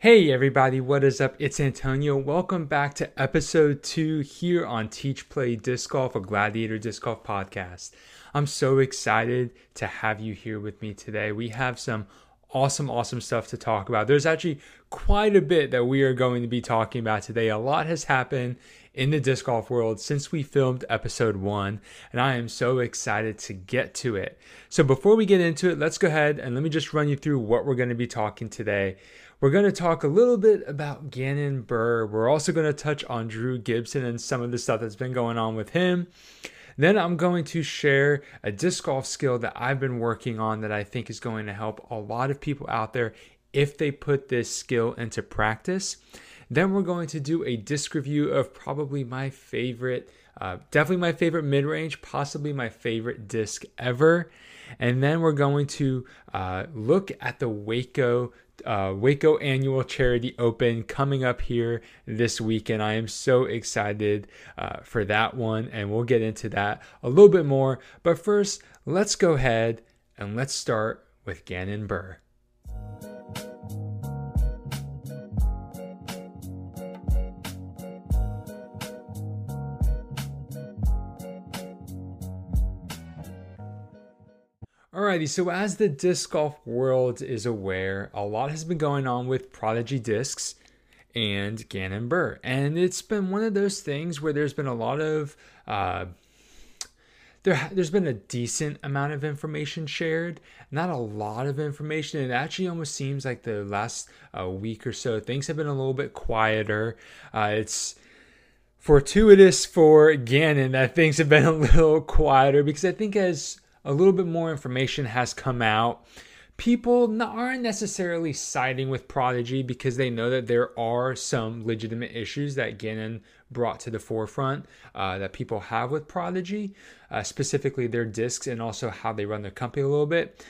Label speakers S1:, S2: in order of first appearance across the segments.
S1: Hey everybody, what is up? It's Antonio. Welcome back to episode two here on Teach Play Disc Golf, a Gladiator Disc Golf podcast. I'm so excited to have you here with me today. We have some awesome, awesome stuff to talk about. There's actually quite a bit that we are going to be talking about today. A lot has happened in the disc golf world since we filmed episode one, and I am so excited to get to it. So, before we get into it, let's go ahead and let me just run you through what we're going to be talking today. We're going to talk a little bit about Gannon Buhr. We're also going to touch on Drew Gibson and some of the stuff that's been going on with him. Then I'm going to share a disc golf skill that I've been working on that I think is going to help a lot of people out there if they put this skill into practice. Then we're going to do a disc review of probably my favorite, uh, definitely my favorite mid range, possibly my favorite disc ever. And then we're going to uh, look at the Waco uh, Waco Annual Charity Open coming up here this weekend. I am so excited uh, for that one, and we'll get into that a little bit more. But first, let's go ahead and let's start with Gannon Buhr. Alrighty, so as the disc golf world is aware, a lot has been going on with Prodigy Discs and Gannon Buhr. And it's been one of those things where there's been a lot of uh, there there's been a decent amount of information shared, not a lot of information. It actually almost seems like the last uh, week or so things have been a little bit quieter. Uh, it's fortuitous for Gannon that things have been a little quieter because I think as a little bit more information has come out. People aren't necessarily siding with Prodigy because they know that there are some legitimate issues that Gannon brought to the forefront uh, that people have with Prodigy, uh, specifically their discs and also how they run their company a little bit.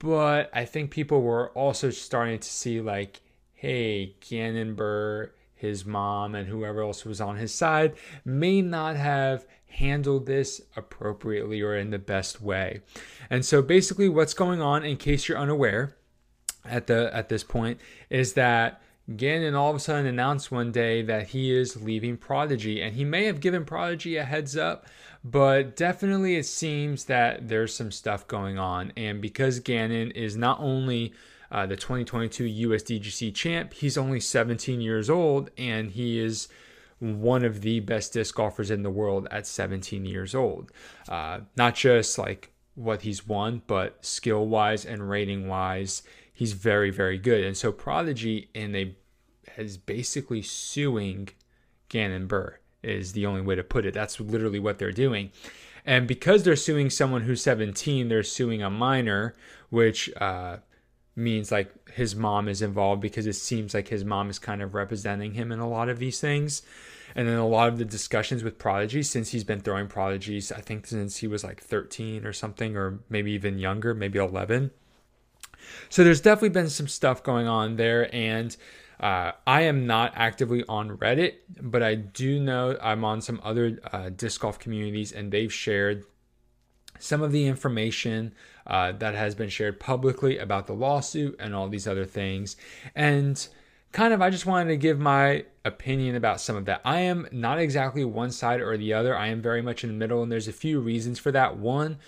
S1: But I think people were also starting to see, like, hey, Gannon Buhr his mom, and whoever else was on his side may not have handle this appropriately or in the best way. And so basically what's going on in case you're unaware at the at this point is that Gannon all of a sudden announced one day that he is leaving Prodigy and he may have given Prodigy a heads up but definitely it seems that there's some stuff going on and because Gannon is not only uh, the 2022 USDGC champ he's only 17 years old and he is one of the best disc golfers in the world at 17 years old. Uh, not just like what he's won, but skill wise and rating wise, he's very, very good. And so Prodigy and they is basically suing Gannon Buhr is the only way to put it. That's literally what they're doing. And because they're suing someone who's 17, they're suing a minor, which uh, means like his mom is involved because it seems like his mom is kind of representing him in a lot of these things. And then a lot of the discussions with Prodigy, since he's been throwing Prodigies, I think since he was like 13 or something, or maybe even younger, maybe 11. So there's definitely been some stuff going on there. And uh, I am not actively on Reddit, but I do know I'm on some other uh, disc golf communities, and they've shared some of the information uh, that has been shared publicly about the lawsuit and all these other things. And kind of, I just wanted to give my opinion about some of that. I am not exactly one side or the other. I am very much in the middle, and there's a few reasons for that. One,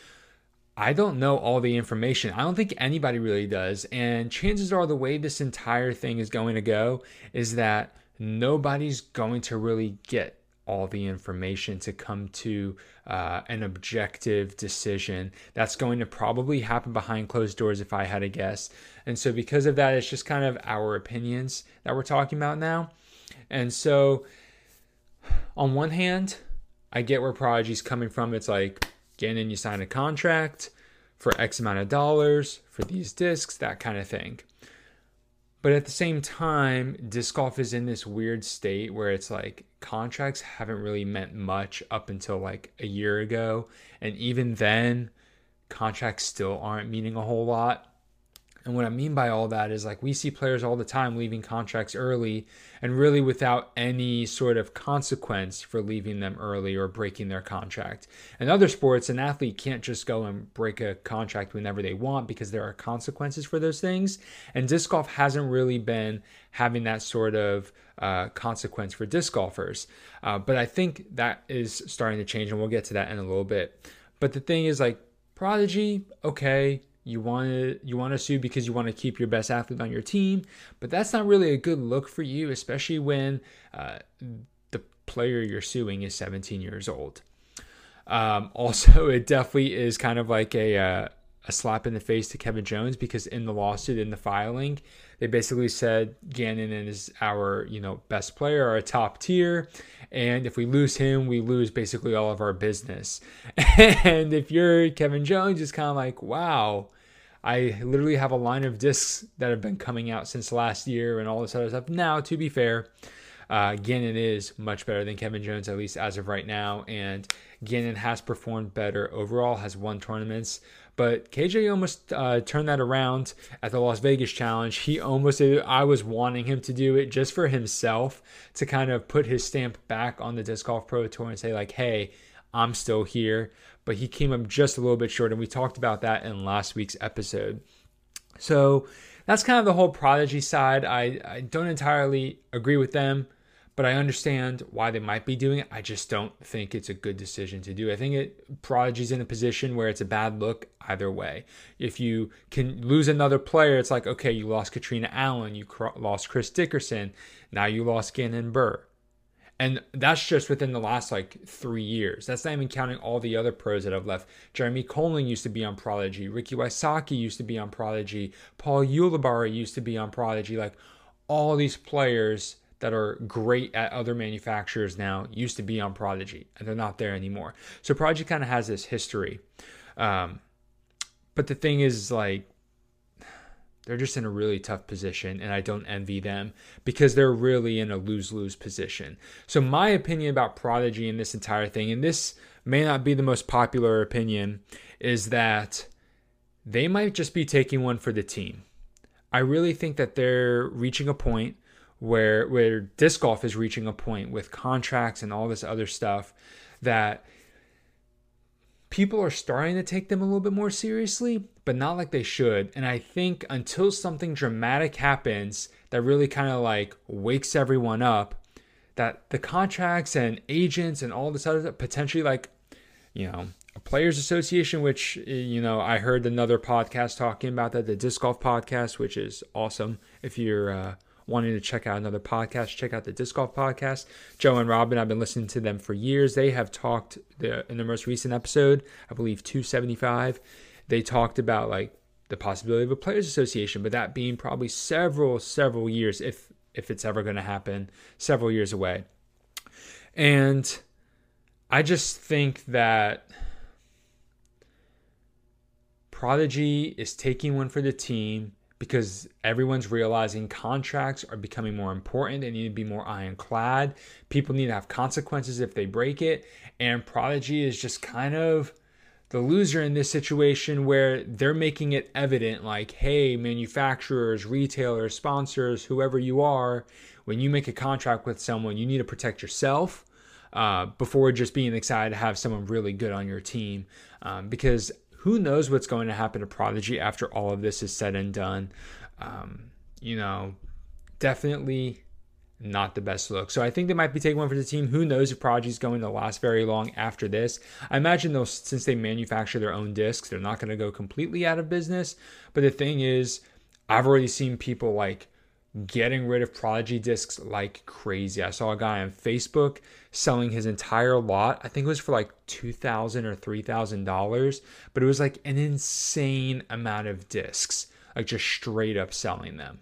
S1: I don't know all the information. I don't think anybody really does. And chances are the way this entire thing is going to go is that nobody's going to really get all the information to come to uh, an objective decision. That's going to probably happen behind closed doors if I had to guess. And so, because of that, it's just kind of our opinions that we're talking about now. And so, on one hand, I get where Prodigy's coming from. It's like, getting you sign a contract for X amount of dollars for these discs, that kind of thing. But at the same time, disc golf is in this weird state where it's like contracts haven't really meant much up until like a year ago. And even then, contracts still aren't meaning a whole lot. And what I mean by all that is like we see players all the time leaving contracts early and really without any sort of consequence for leaving them early or breaking their contract. In other sports, an athlete can't just go and break a contract whenever they want because there are consequences for those things. And disc golf hasn't really been having that sort of uh, consequence for disc golfers. Uh, but I think that is starting to change, and we'll get to that in a little bit. But the thing is, like, Prodigy, okay, you want to you want to sue because you want to keep your best athlete on your team, but that's not really a good look for you, especially when uh, the player you're suing is 17 years old. Um, also, it definitely is kind of like a uh, a slap in the face to Kevin Jones because in the lawsuit, in the filing, they basically said Gannon is our you know best player, our top tier, and if we lose him, we lose basically all of our business. and if you're Kevin Jones, it's kind of like wow I literally have a line of discs that have been coming out since last year and all this other stuff. Now, to be fair, uh, Gannon is much better than Kevin Jones, at least as of right now. And Gannon has performed better overall, has won tournaments. But KJ almost uh, turned that around at the Las Vegas Challenge. He almost did. I was wanting him to do it just for himself to kind of put his stamp back on the Disc Golf Pro Tour and say, like, hey, I'm still here but he came up just a little bit short, and we talked about that in last week's episode. So that's kind of the whole Prodigy side. I, I don't entirely agree with them, but I understand why they might be doing it. I just don't think it's a good decision to do. I think it Prodigy's in a position where it's a bad look either way. If you can lose another player, it's like okay, you lost Katrina Allen, you lost Chris Dickerson, now you lost Gannon Buhr. And that's just within the last like three years. That's not even counting all the other pros that have left. Jeremy Koling used to be on Prodigy. Ricky Wysocki used to be on Prodigy. Paul Ulibarri used to be on Prodigy. Like all these players that are great at other manufacturers now used to be on Prodigy, and they're not there anymore. So Prodigy kind of has this history. Um, but the thing is, like, they're just in a really tough position, and I don't envy them because they're really in a lose lose position. So, my opinion about Prodigy and this entire thing, and this may not be the most popular opinion, is that they might just be taking one for the team. I really think that they're reaching a point where where disc golf is reaching a point with contracts and all this other stuff that people are starting to take them a little bit more seriously, but not like they should. And I think until something dramatic happens that really kind of like wakes everyone up, that the contracts and agents and all this other potentially like, you know, a players association, which you know I heard another podcast talking about that, the disc golf podcast, which is awesome. If you're uh, wanting to check out another podcast, check out the Disc Golf Podcast. Joe and Robin, I've been listening to them for years. They have talked the, in the most recent episode, I believe 275, they talked about like the possibility of a players association, but that being probably several, several years, if if it's ever going to happen, several years away. And I just think that Prodigy is taking one for the team because everyone's realizing contracts are becoming more important. They need to be more ironclad. People need to have consequences if they break it. And Prodigy is just kind of the loser in this situation where they're making it evident like, hey, manufacturers, retailers, sponsors, whoever you are, when you make a contract with someone, you need to protect yourself. Uh, before just being excited to have someone really good on your team. Um, because who knows what's going to happen to Prodigy after all of this is said and done. Um, you know, definitely not the best look. So I think they might be taking one for the team. Who knows if Prodigy's going to last very long after this? I imagine though, since they manufacture their own discs, they're not going to go completely out of business. But the thing is, I've already seen people like getting rid of Prodigy discs like crazy. I saw a guy on Facebook selling his entire lot. I think it was for like 2,000 or three thousand dollars, but it was like an insane amount of discs, like just straight up selling them,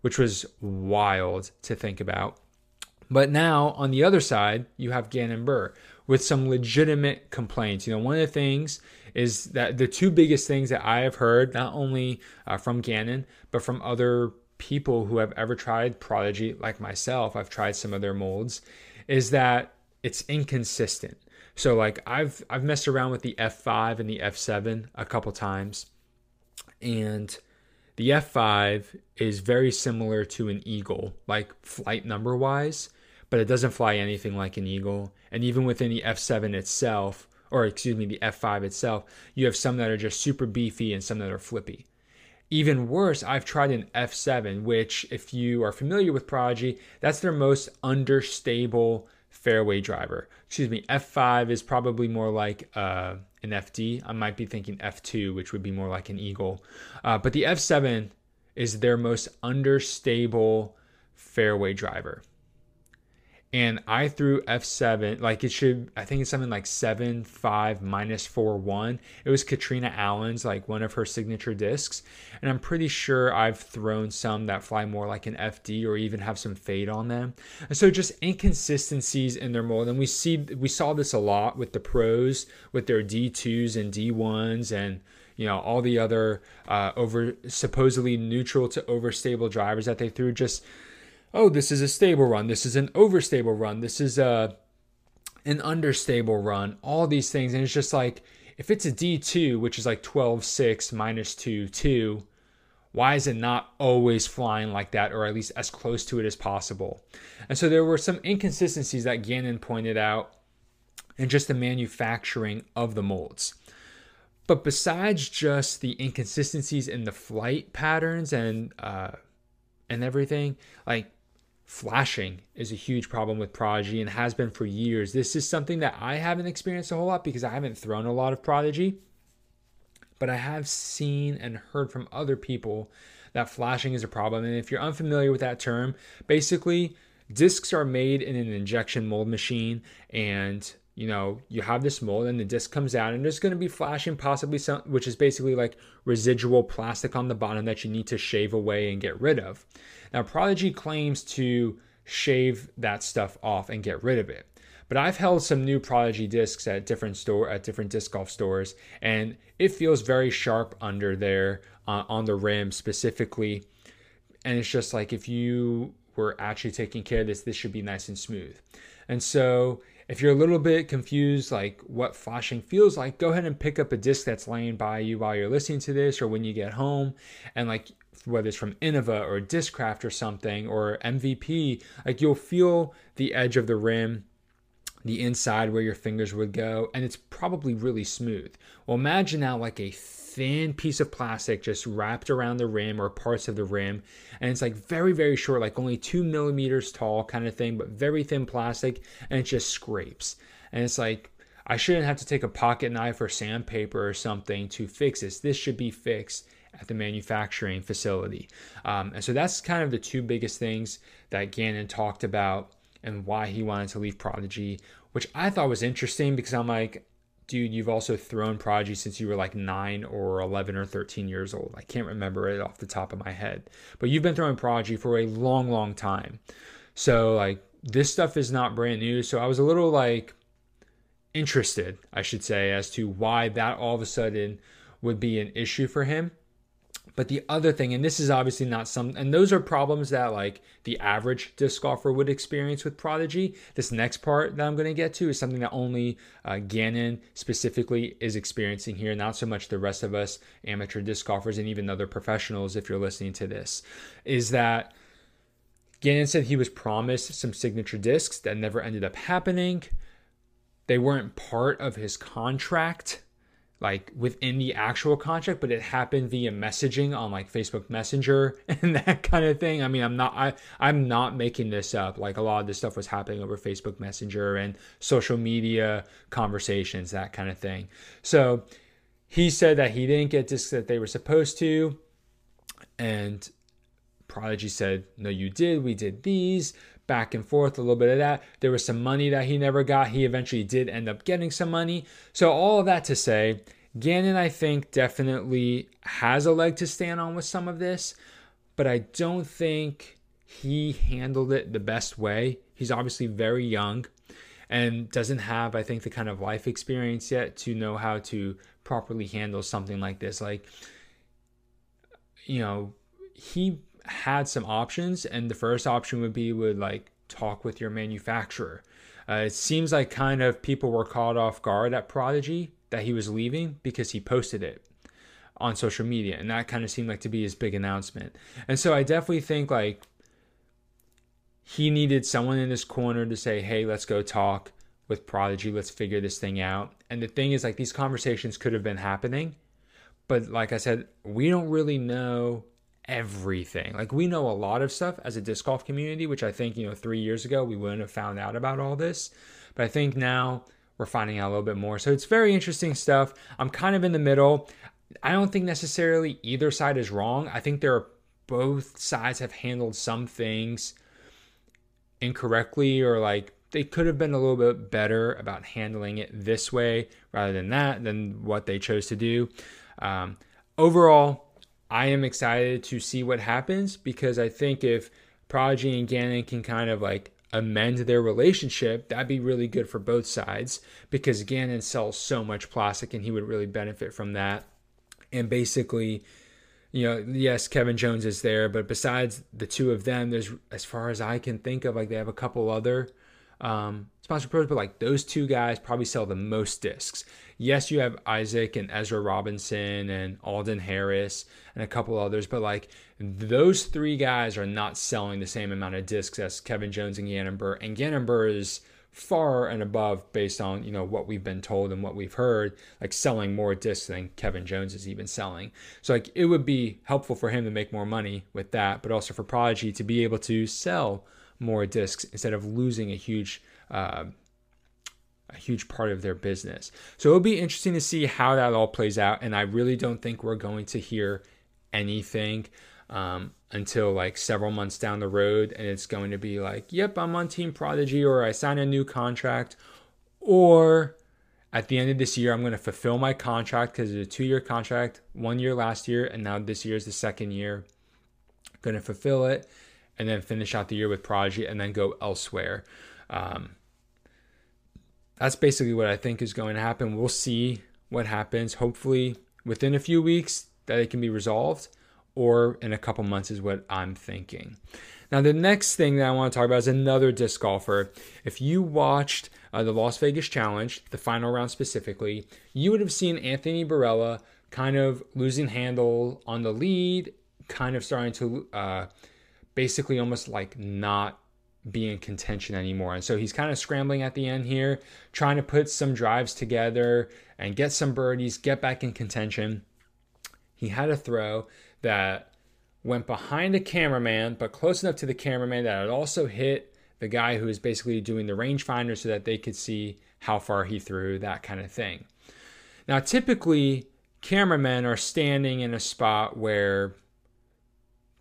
S1: which was wild to think about. But now on the other side, you have Gannon Buhr with some legitimate complaints. You know, one of the things is that the two biggest things that I have heard, not only uh, from Gannon, but from other people who have ever tried Prodigy, like myself, I've tried some of their molds, is that it's inconsistent. So like I've I've messed around with the F5 and the F7 a couple times, and the F5 is very similar to an Eagle, like flight number wise, but it doesn't fly anything like an Eagle. And even within the F7 itself, or excuse me, the F5 itself, you have some that are just super beefy and some that are flippy. Even worse, I've tried an F7, which, if you are familiar with Prodigy, that's their most understable fairway driver. Excuse me, F5 is probably more like uh, an FD. I might be thinking F2, which would be more like an Eagle. Uh, but the F7 is their most understable fairway driver and I threw F7, like it should, I think it's something like 7, 5, minus 4, 1. It was Katrina Allen's, like one of her signature discs. And I'm pretty sure I've thrown some that fly more like an FD or even have some fade on them. And so just inconsistencies in their mold. And we see, we saw this a lot with the pros, with their D2s and D1s and, you know all the other uh, over supposedly neutral to overstable drivers that they threw just oh, this is a stable run, this is an overstable run, this is a an understable run, all these things. And it's just like, if it's a D2, which is like 12, 6, minus 2, 2, why is it not always flying like that, or at least as close to it as possible? And so there were some inconsistencies that Gannon pointed out in just the manufacturing of the molds. But besides just the inconsistencies in the flight patterns and uh, and everything, like flashing is a huge problem with Prodigy and has been for years. This is something that I haven't experienced a whole lot because I haven't thrown a lot of Prodigy, but I have seen and heard from other people that flashing is a problem. And if you're unfamiliar with that term, basically discs are made in an injection mold machine and you know, you have this mold and the disc comes out and there's going to be flashing, possibly some, which is basically like residual plastic on the bottom that you need to shave away and get rid of. Now, Prodigy claims to shave that stuff off and get rid of it. But I've held some new Prodigy discs at different store at different disc golf stores, and it feels very sharp under there uh, on the rim specifically. And it's just like if you were actually taking care of this, this should be nice and smooth. And so if you're a little bit confused, like what flashing feels like, go ahead and pick up a disc that's laying by you while you're listening to this or when you get home. And like whether it's from Innova or Discraft or something or MVP, like you'll feel the edge of the rim, the inside where your fingers would go, and it's probably really smooth. Well, imagine now like a thin piece of plastic just wrapped around the rim or parts of the rim, and it's like very, very short, like only two millimeters tall kind of thing, but very thin plastic, and it just scrapes. And it's like, I shouldn't have to take a pocket knife or sandpaper or something to fix this. This should be fixed at the manufacturing facility. Um, and so that's kind of the two biggest things that Gannon talked about and why he wanted to leave Prodigy, which I thought was interesting because I'm like, dude, you've also thrown Prodigy since you were like nine or 11 or 13 years old. I can't remember it off the top of my head, but you've been throwing Prodigy for a long, long time. So, like, this stuff is not brand new. So, I was a little like interested, I should say, as to why that all of a sudden would be an issue for him. But the other thing, and this is obviously not some, and those are problems that like the average disc golfer would experience with Prodigy. This next part that I'm going to get to is something that only uh, Gannon specifically is experiencing here, not so much the rest of us amateur disc golfers and even other professionals, if you're listening to this, is that Gannon said he was promised some signature discs that never ended up happening. They weren't part of his contract like within the actual contract, but it happened via messaging on like Facebook Messenger and that kind of thing. I mean, I'm not I I'm not making this up. Like a lot of this stuff was happening over Facebook Messenger and social media conversations, that kind of thing. So he said that he didn't get discs that they were supposed to, and Prodigy said, "No, you did. We did these." Back and forth, a little bit of that. There was some money that he never got. He eventually did end up getting some money. So, all of that to say, Gannon, I think, definitely has a leg to stand on with some of this, but I don't think he handled it the best way. He's obviously very young and doesn't have, I think, the kind of life experience yet to know how to properly handle something like this. Like, you know, he had some options, and the first option would be would like talk with your manufacturer. Uh, it seems like kind of people were caught off guard at Prodigy that he was leaving because he posted it. on social media. And that kind of seemed like to be his big announcement. And so I definitely think like he needed someone in his corner to say, hey, let's go talk with Prodigy. Let's figure this thing out. And the thing is, like, these conversations could have been happening. But like I said, we don't really know everything. Like, we know a lot of stuff as a disc golf community, which I think, you know, three years ago we wouldn't have found out about all this. But I think now we're finding out a little bit more. So it's very interesting stuff. I'm kind of in the middle. I don't think necessarily either side is wrong. I think there are both sides have handled some things incorrectly or like they could have been a little bit better about handling it this way rather than that than what they chose to do. Um, overall, I am excited to see what happens because I think if Prodigy and Gannon can kind of like amend their relationship, that'd be really good for both sides because Gannon sells so much plastic and he would really benefit from that. And basically, you know, yes, Kevin Jones is there, but besides the two of them, there's as far as I can think of, like they have a couple other um, sponsor pros, but like those two guys probably sell the most discs. Yes, you have Isaac and Ezra Robinson and Alden Harris and a couple others, but like those three guys are not selling the same amount of discs as Kevin Jones and Gannon Buhr. And Gannon Buhr is far and above based on you know what we've been told and what we've heard like selling more discs than kevin jones is even selling so like it would be helpful for him to make more money with that but also for prodigy to be able to sell more discs instead of losing a huge uh, a huge part of their business. So it'll be interesting to see how that all plays out and i really don't think we're going to hear anything um, until like several months down the road and it's going to be like yep i'm on team prodigy or i sign a new contract or at the end of this year i'm going to fulfill my contract because it's a two year contract one year last year and now this year is the second year I'm going to fulfill it and then finish out the year with prodigy and then go elsewhere um, that's basically what i think is going to happen we'll see what happens hopefully within a few weeks that it can be resolved or in a couple months is what I'm thinking. Now, the next thing that I want to talk about is another disc golfer. If you watched uh, the Las Vegas Challenge, the final round specifically, you would have seen Anthony Barela kind of losing handle on the lead, kind of starting to uh, basically almost like not be in contention anymore. And so he's kind of scrambling at the end here, trying to put some drives together and get some birdies, get back in contention. He had a throw that went behind a cameraman, but close enough to the cameraman that it also hit the guy who was basically doing the rangefinder so that they could see how far he threw, that kind of thing. Now, typically, cameramen are standing in a spot where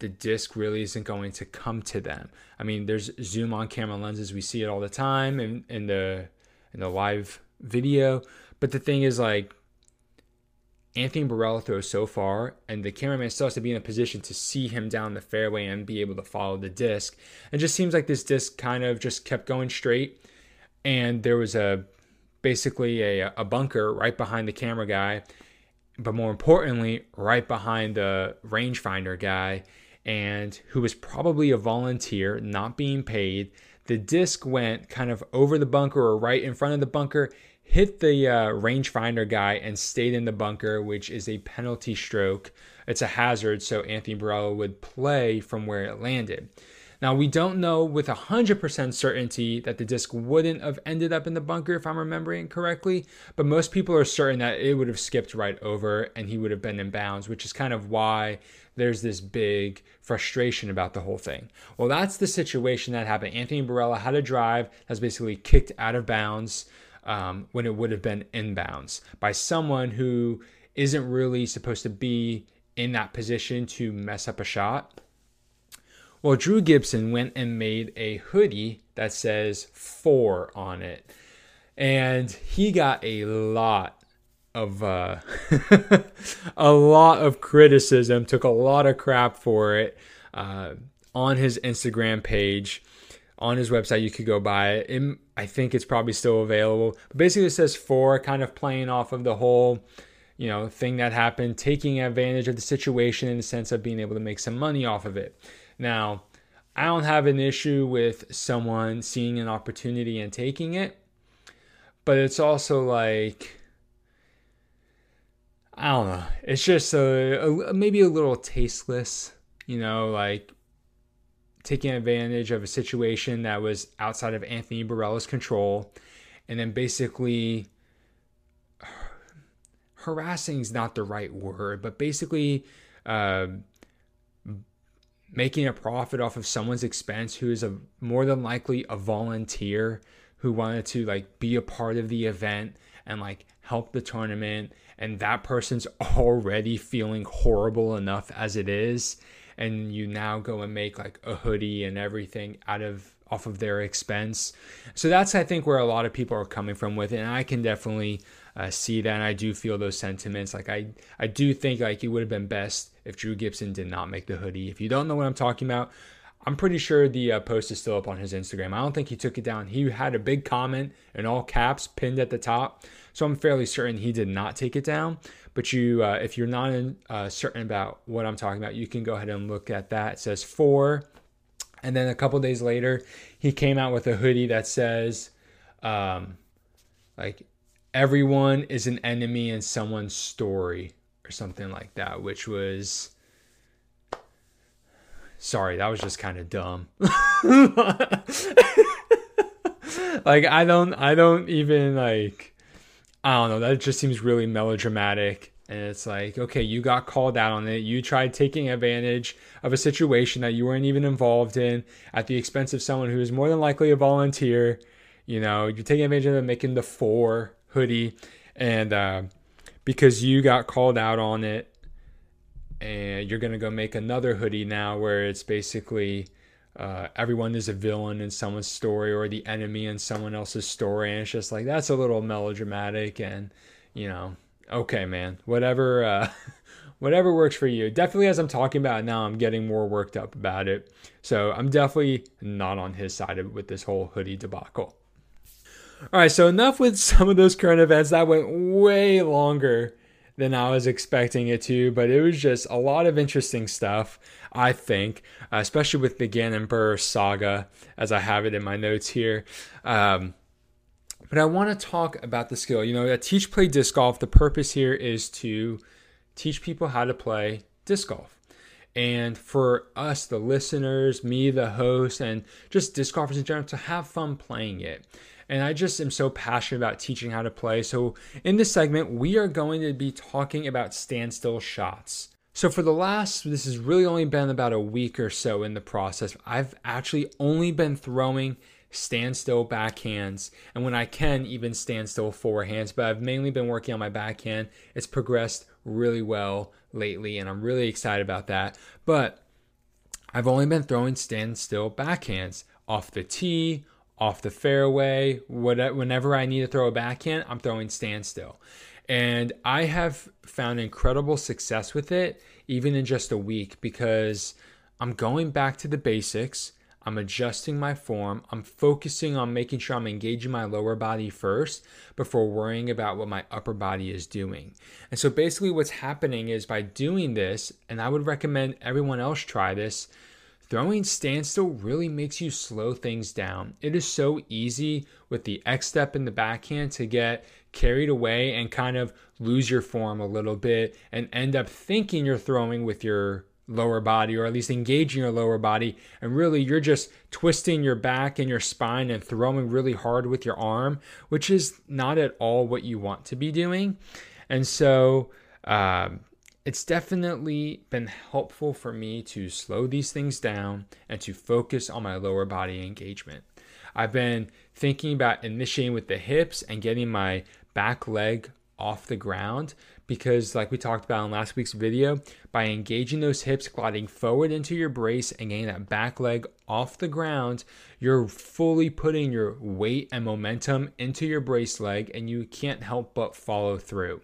S1: the disc really isn't going to come to them. I mean, there's zoom on camera lenses, we see it all the time in, in the in the live video. But the thing is like Anthony Barela throws so far, and the cameraman still has to be in a position to see him down the fairway and be able to follow the disc. It just seems like this disc kind of just kept going straight, and there was a basically a, a bunker right behind the camera guy, but more importantly, right behind the rangefinder guy, and who was probably a volunteer, not being paid. The disc went kind of over the bunker or right in front of the bunker hit the uh, rangefinder guy and stayed in the bunker, which is a penalty stroke. It's a hazard, so Anthony Barela would play from where it landed. Now, we don't know with 100% certainty that the disc wouldn't have ended up in the bunker, if I'm remembering correctly, but most people are certain that it would have skipped right over and he would have been in bounds, which is kind of why there's this big frustration about the whole thing. Well, that's the situation that happened. Anthony Barela had a drive that's basically kicked out of bounds um, when it would have been in bounds by someone who isn't really supposed to be in that position to mess up a shot. Well, Drew Gibson went and made a hoodie that says four on it. And he got a lot of uh, a lot of criticism, took a lot of crap for it uh, on his Instagram page on his website. You could go buy it. it. I think it's probably still available. But basically, it says four, kind of playing off of the whole, you know, thing that happened, taking advantage of the situation in the sense of being able to make some money off of it. Now, I don't have an issue with someone seeing an opportunity and taking it, but it's also like I don't know. It's just a, a, maybe a little tasteless, you know, like taking advantage of a situation that was outside of Anthony Barela's control, and then basically harassing is not the right word, but basically uh, making a profit off of someone's expense who is a more than likely a volunteer who wanted to like be a part of the event and like help the tournament. And that person's already feeling horrible enough as it is. And you now go and make like a hoodie and everything out of off of their expense. So that's i think where a lot of people are coming from with it. And i can definitely uh, see that and i do feel those sentiments like i i do think like it would have been best if drew gibson did not make the hoodie if you don't know what i'm talking about I'm pretty sure the uh, post is still up on his Instagram. I don't think he took it down. He had a big comment in all caps pinned at the top, so I'm fairly certain he did not take it down. But you, uh, if you're not in, uh, certain about what I'm talking about, you can go ahead and look at that. It says four, and then a couple days later, he came out with a hoodie that says, um, like, everyone is an enemy in someone's story or something like that, which was Sorry, that was just kind of dumb. like I don't I don't even like I don't know, that just seems really melodramatic. And it's like, okay, you got called out on it. You tried taking advantage of a situation that you weren't even involved in at the expense of someone who is more than likely a volunteer. You know, you're taking advantage of them making the four hoodie. And uh, because you got called out on it, and you're to go make another hoodie now where it's basically uh, everyone is a villain in someone's story or the enemy in someone else's story and it's just like that's a little melodramatic and you know okay man whatever uh, whatever works for you definitely as i'm talking about now i'm getting more worked up about it so i'm definitely not on his side with this whole hoodie debacle all right so enough with some of those current events that went way longer than I was expecting it to, but it was just a lot of interesting stuff, I think, uh, especially with the Gannon Buhr saga, as I have it in my notes here. Um, but I want to talk about the skill. You know, at Teach Play Disc Golf, the purpose here is to teach people how to play disc golf. And for us, the listeners, me, the host, and just disc golfers in general, to have fun playing it. And I just am so passionate about teaching how to play. So, in this segment, we are going to be talking about standstill shots. So, for the last, this has really only been about a week or so in the process. I've actually only been throwing standstill backhands, and when I can, even standstill forehands. But I've mainly been working on my backhand. It's progressed really well lately, and I'm really excited about that. But I've only been throwing standstill backhands off the tee, off the fairway, whenever I need to throw a backhand, I'm throwing standstill. And I have found incredible success with it, even in just a week, because I'm going back to the basics. I'm adjusting my form. I'm focusing on making sure I'm engaging my lower body first before worrying about what my upper body is doing. And so basically, what's happening is by doing this, and I would recommend everyone else try this, Throwing standstill really makes you slow things down. It is so easy with the X step in the backhand to get carried away and kind of lose your form a little bit and end up thinking you're throwing with your lower body or at least engaging your lower body and really you're just twisting your back and your spine and throwing really hard with your arm which is not at all what you want to be doing and so um, it's definitely been helpful for me to slow these things down and to focus on my lower body engagement. I've been thinking about initiating with the hips and getting my back leg off the ground because, like we talked about in last week's video, by engaging those hips, gliding forward into your brace, and getting that back leg off the ground, you're fully putting your weight and momentum into your brace leg, and you can't help but follow through.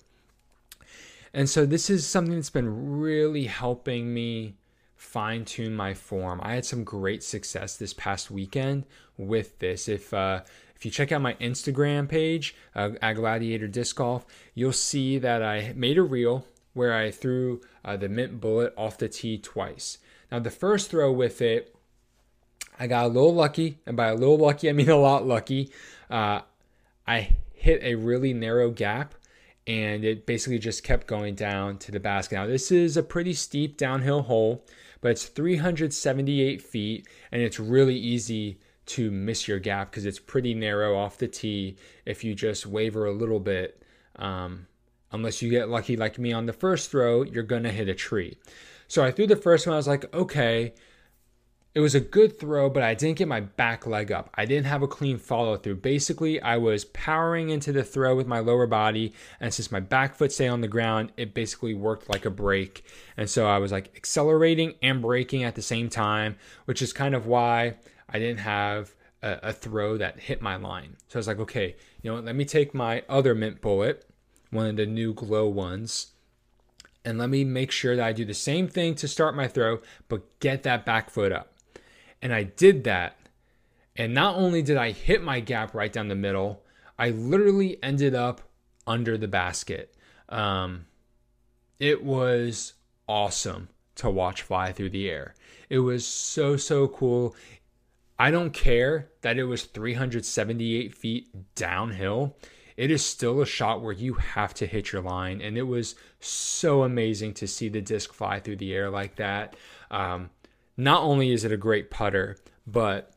S1: And so this is something that's been really helping me fine tune my form. I had some great success this past weekend with this. If uh, if you check out my Instagram page, uh, at Gladiator Disc Golf, you'll see that I made a reel where I threw uh, the mint bullet off the tee twice. Now the first throw with it, I got a little lucky, and by a little lucky I mean a lot lucky. Uh, I hit a really narrow gap and it basically just kept going down to the basket. Now, this is a pretty steep downhill hole, but it's 378 feet, and it's really easy to miss your gap because it's pretty narrow off the tee if you just waver a little bit. Um, unless you get lucky like me on the first throw, you're going to hit a tree. So I threw the first one. I was like, okay, it was a good throw, but I didn't get my back leg up. I didn't have a clean follow through. Basically, I was powering into the throw with my lower body, and since my back foot stayed on the ground, it basically worked like a brake. And so I was like accelerating and braking at the same time, which is kind of why I didn't have a, a throw that hit my line. So I was like, okay, you know what? Let me take my other mint bullet, one of the new glow ones and let me make sure that I do the same thing to start my throw, but get that back foot up. And I did that. And not only did I hit my gap right down the middle, I literally ended up under the basket. Um, it was awesome to watch fly through the air. It was so, so cool. I don't care that it was 378 feet downhill it is still a shot where you have to hit your line. And it was so amazing to see the disc fly through the air like that. Um, not only is it a great putter, but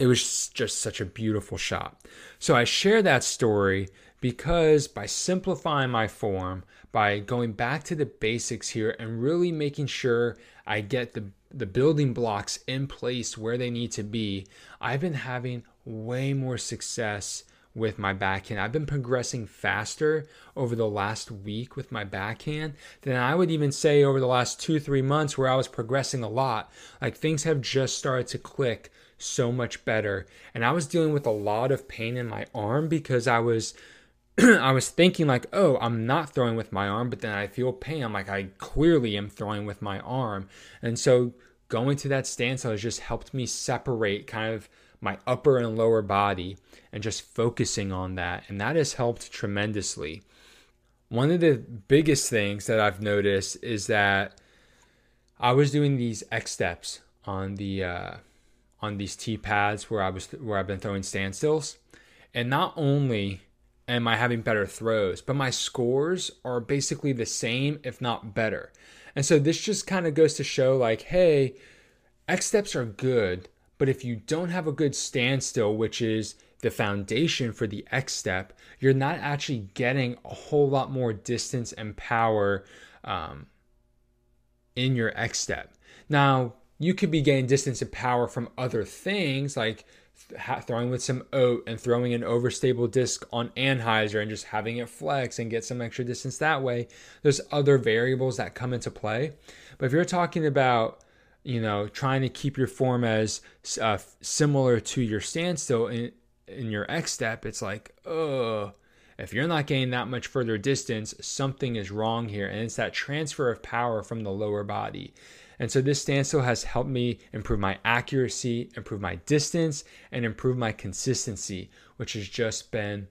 S1: it was just such a beautiful shot. So I share that story because by simplifying my form, by going back to the basics here and really making sure I get the the building blocks in place where they need to be, I've been having way more success with my backhand. I've been progressing faster over the last week with my backhand than I would even say over the last two, three months where I was progressing a lot. Like things have just started to click so much better. And I was dealing with a lot of pain in my arm because I was. I was thinking like, oh, I'm not throwing with my arm, but then I feel pain. I'm like, I clearly am throwing with my arm. And so going to that stance has just helped me separate kind of my upper and lower body and just focusing on that. And that has helped tremendously. One of the biggest things that I've noticed is that I was doing these X steps on the uh, on these T pads where I was where I've been throwing standstills, and not only am I having better throws, but my scores are basically the same, if not better. And so this just kind of goes to show like, hey, X steps are good, but if you don't have a good standstill, which is the foundation for the X step, you're not actually getting a whole lot more distance and power um, in your X step. Now, you could be getting distance and power from other things like throwing with some oat and throwing an overstable disc on anhyzer and just having it flex and get some extra distance that way. There's other variables that come into play. But if you're talking about you know, trying to keep your form as uh, similar to your standstill in, in your X step, it's like, oh, if you're not getting that much further distance, something is wrong here. And it's that transfer of power from the lower body. And so this standstill has helped me improve my accuracy, improve my distance, and improve my consistency, which has just been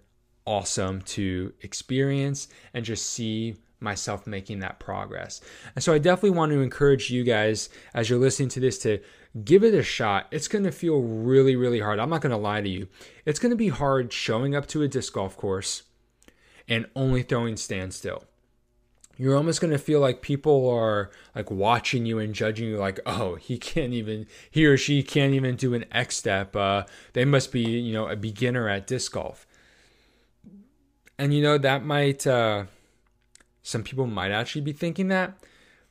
S1: awesome to experience and just see myself making that progress. And so I definitely want to encourage you guys as you're listening to this to give it a shot. It's going to feel really, really hard. I'm not going to lie to you. It's going to be hard showing up to a disc golf course and only throwing standstill. You're almost going to feel like people are like watching you and judging you like, "Oh, he can't even he or she can't even do an X step. Uh, they must be, you know, a beginner at disc golf." And you know that might uh some people might actually be thinking that,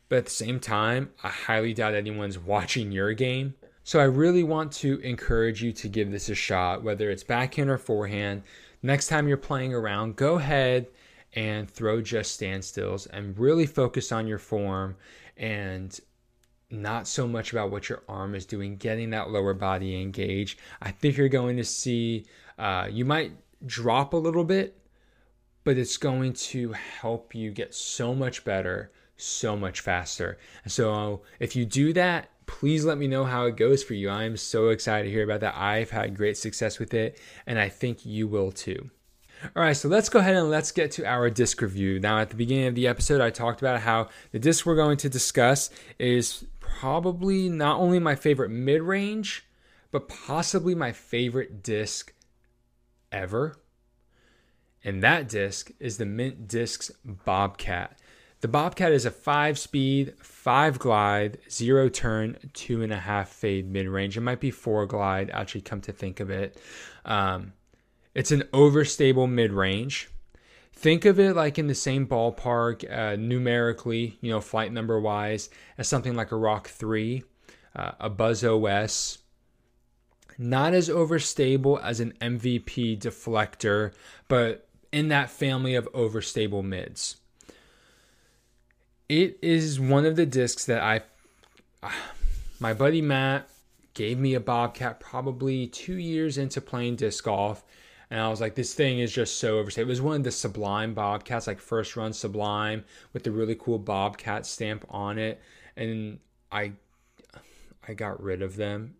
S1: but at the same time, I highly doubt anyone's watching your game. So I really want to encourage you to give this a shot, whether it's backhand or forehand. Next time you're playing around, go ahead and throw just standstills and really focus on your form and not so much about what your arm is doing, getting that lower body engaged. I think you're going to see, uh, you might drop a little bit but it's going to help you get so much better, so much faster. So if you do that, please let me know how it goes for you. I'm so excited to hear about that. I've had great success with it, and I think you will too. All right, so let's go ahead and let's get to our disc review. Now, at the beginning of the episode, I talked about how the disc we're going to discuss is probably not only my favorite mid range, but possibly my favorite disc ever And that disc is the Mint Discs Bobcat. The Bobcat is a five speed, five glide, zero turn, two and a half fade mid range. It might be four glide, actually, come to think of it. Um, it's an overstable mid range. Think of it like in the same ballpark uh, numerically, you know, flight number wise, as something like a Rock 3, uh, a Buzz OS. Not as overstable as an MVP deflector, but in that family of overstable mids. It is one of the discs that I, my buddy Matt gave me a Bobcat probably two years into playing disc golf. And I was like, this thing is just so overstated. It was one of the Sublime Bobcats, like first run Sublime with the really cool Bobcat stamp on it. And I, I got rid of them,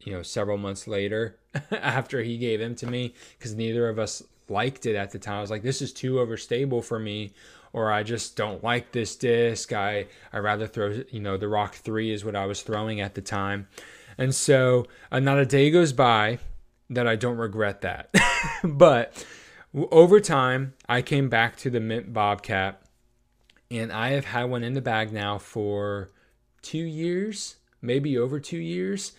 S1: you know, several months later after he gave them to me because neither of us liked it at the time. I was like, this is too overstable for me or I just don't like this disc. I I rather throw you know the Roc3 is what I was throwing at the time, and so uh, not a day goes by that I don't regret that. but over time, I came back to the Mint Bobcat, and I have had one in the bag now for two years, maybe over two years,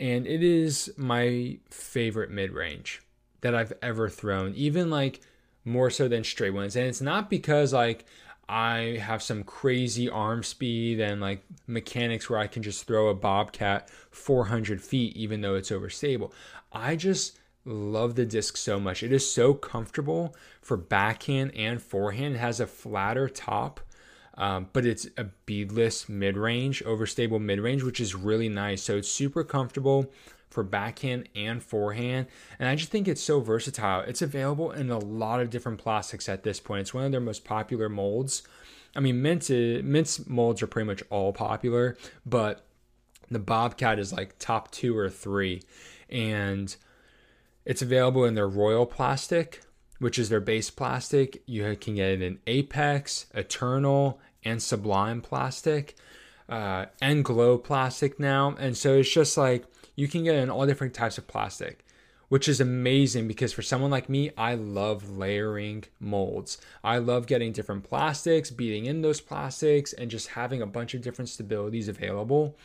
S1: and it is my favorite mid range that I've ever thrown. Even like more so than straight ones. And it's not because like I have some crazy arm speed and like mechanics where I can just throw a bobcat 400 feet even though it's overstable. I just love the disc so much. It is so comfortable for backhand and forehand. It has a flatter top, um, but it's a beadless mid range, overstable mid range, which is really nice. So it's super comfortable for backhand and forehand. And I just think it's so versatile. It's available in a lot of different plastics at this point. It's one of their most popular molds. I mean, mint mint's molds are pretty much all popular, but the Bobcat is like top two or three. And it's available in their Royal plastic, which is their base plastic. You can get it in Apex, Eternal, and Sublime plastic, uh, and Glow plastic now. And so it's just like you can get in all different types of plastic, which is amazing because for someone like me, I love layering molds. I love getting different plastics, beating in those plastics, and just having a bunch of different stabilities available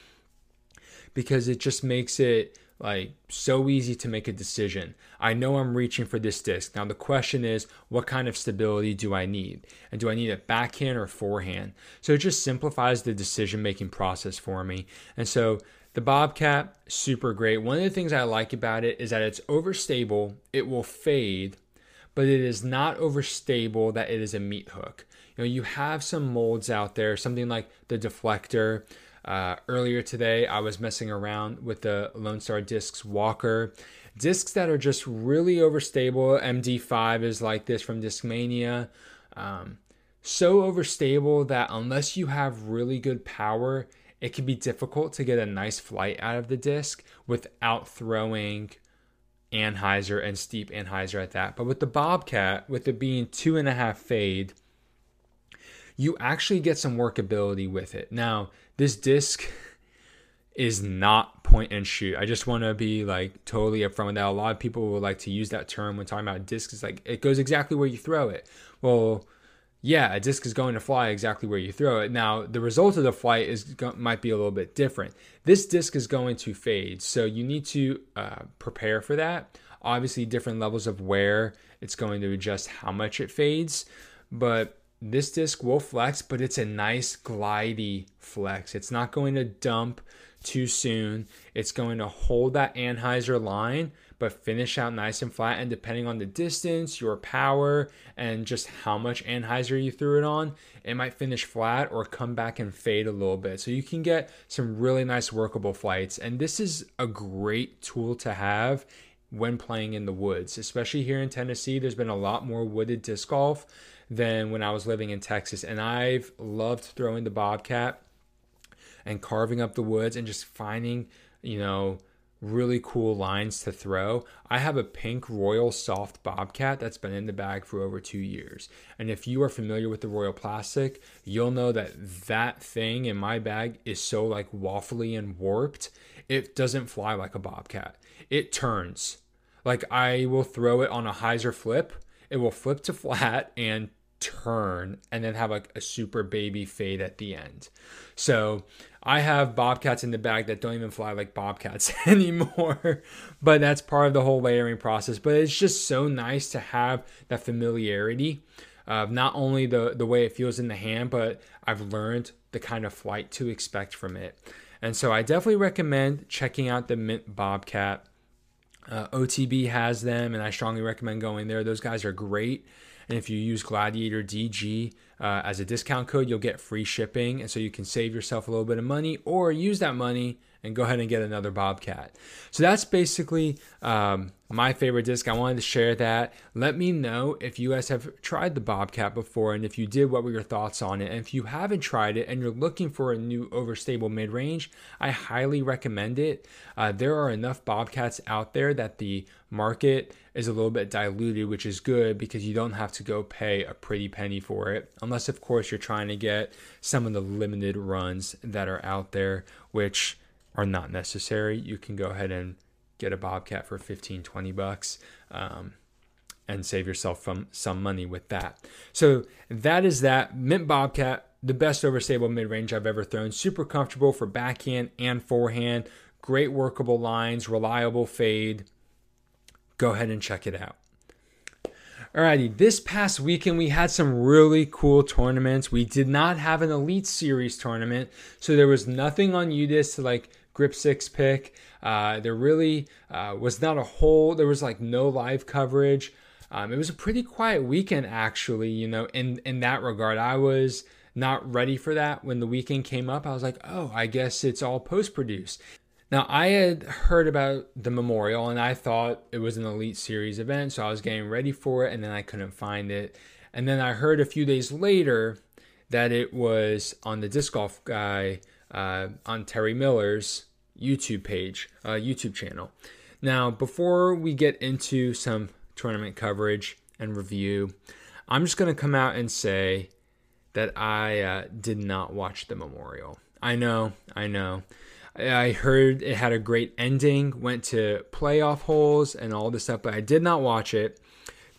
S1: because it just makes it like so easy to make a decision. I know I'm reaching for this disc. Now the question is, what kind of stability do I need? And do I need a backhand or forehand? So it just simplifies the decision making process for me. And so the Bobcat, super great. One of the things I like about it is that it's overstable, it will fade, but it is not overstable that it is a meat hook. You know, you have some molds out there, something like the deflector. Uh, earlier today, I was messing around with the Lone Star Discs Walker. Discs that are just really overstable. MD5 is like this from Discmania. Um, so overstable that unless you have really good power, it can be difficult to get a nice flight out of the disc without throwing anhyzer and steep anhyzer at that. But with the Bobcat, with it being two and a half fade, you actually get some workability with it. Now, this disc is not point and shoot. I just want to be like totally upfront with that. A lot of people will like to use that term when talking about discs. It's like it goes exactly where you throw it. Well, yeah, a disc is going to fly exactly where you throw it. Now, the result of the flight is might be a little bit different. This disc is going to fade, so you need to uh, prepare for that. Obviously, different levels of wear, it's going to adjust how much it fades, but this disc will flex, but it's a nice glidey flex. It's not going to dump too soon. It's going to hold that anhyzer line, but finish out nice and flat. And depending on the distance, your power, and just how much anhyzer you threw it on, it might finish flat or come back and fade a little bit. So you can get some really nice workable flights. And this is a great tool to have when playing in the woods, especially here in Tennessee. There's been a lot more wooded disc golf than when I was living in Texas. And I've loved throwing the Bobcat and carving up the woods and just finding, you know, really cool lines to throw. I have a pink Royal Soft Bobcat that's been in the bag for over two years. And if you are familiar with the Royal Plastic, you'll know that that thing in my bag is so like waffly and warped. It doesn't fly like a Bobcat. It turns. Like I will throw it on a hyzer flip it will flip to flat and turn and then have like a super baby fade at the end. So I have bobcats in the bag that don't even fly like bobcats anymore, but that's part of the whole layering process. But it's just so nice to have that familiarity of not only the the way it feels in the hand, but I've learned the kind of flight to expect from it. And so I definitely recommend checking out the Mint Bobcat. Uh, OTB has them, and I strongly recommend going there. Those guys are great. And if you use Gladiator DG uh, as a discount code, you'll get free shipping. And so you can save yourself a little bit of money or use that money and go ahead and get another Bobcat. So that's basically um, my favorite disc. I wanted to share that. Let me know if you guys have tried the Bobcat before, and if you did, what were your thoughts on it? And if you haven't tried it and you're looking for a new overstable mid range, I highly recommend it. Uh, there are enough Bobcats out there that the market is a little bit diluted, which is good because you don't have to go pay a pretty penny for it, unless, of course, you're trying to get some of the limited runs that are out there, which are not necessary. You can go ahead and get a Bobcat for 15, 20 bucks um, and save yourself from some money with that. So that is that. Mint Bobcat, the best overstable mid range I've ever thrown. Super comfortable for backhand and forehand. Great workable lines, reliable fade. Go ahead and check it out. Alrighty, this past weekend we had some really cool tournaments. We did not have an Elite Series tournament, so there was nothing on UDisc to like grip six pick. Uh, there really uh, was not a whole, there was like no live coverage. Um, it was a pretty quiet weekend, actually, you know, in, in that regard. I was not ready for that when the weekend came up. I was like, oh, I guess it's all post produced. Now, I had heard about the memorial and I thought it was an Elite Series event, so I was getting ready for it and then I couldn't find it. And then I heard a few days later that it was on the disc golf guy uh, on Terry Miller's YouTube page, uh, YouTube channel. Now, before we get into some tournament coverage and review, I'm just going to come out and say that I uh, did not watch the memorial. I know, I know. I heard it had a great ending, went to playoff holes and all this stuff, but I did not watch it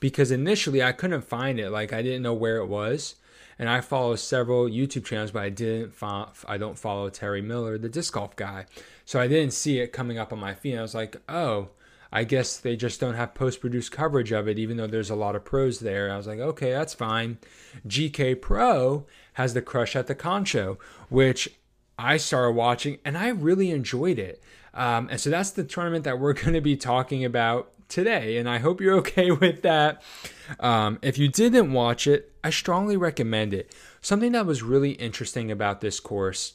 S1: because initially I couldn't find it. Like I didn't know where it was and I follow several YouTube channels, but I didn't follow, I don't follow Terry Miller, the disc golf guy. So I didn't see it coming up on my feed. I was like, oh, I guess they just don't have post produced coverage of it, even though there's a lot of pros there. I was like, okay, that's fine. GK Pro has the Crush at the Concho, which I started watching and I really enjoyed it. Um, and so that's the tournament that we're going to be talking about today, and I hope you're okay with that. Um, if you didn't watch it, I strongly recommend it. Something that was really interesting about this course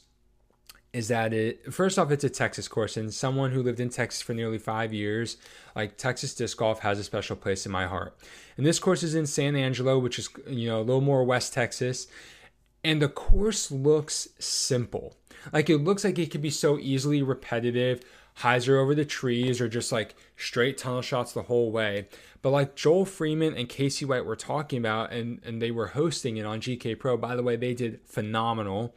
S1: is that it first off it's a Texas course and someone who lived in Texas for nearly 5 years like Texas disc golf has a special place in my heart. And this course is in San Angelo which is you know a little more west Texas and the course looks simple. Like it looks like it could be so easily repetitive hyzer over the trees or just like straight tunnel shots the whole way. But like Joel Freeman and Casey White were talking about, and, and they were hosting it on GK Pro. By the way, they did phenomenal.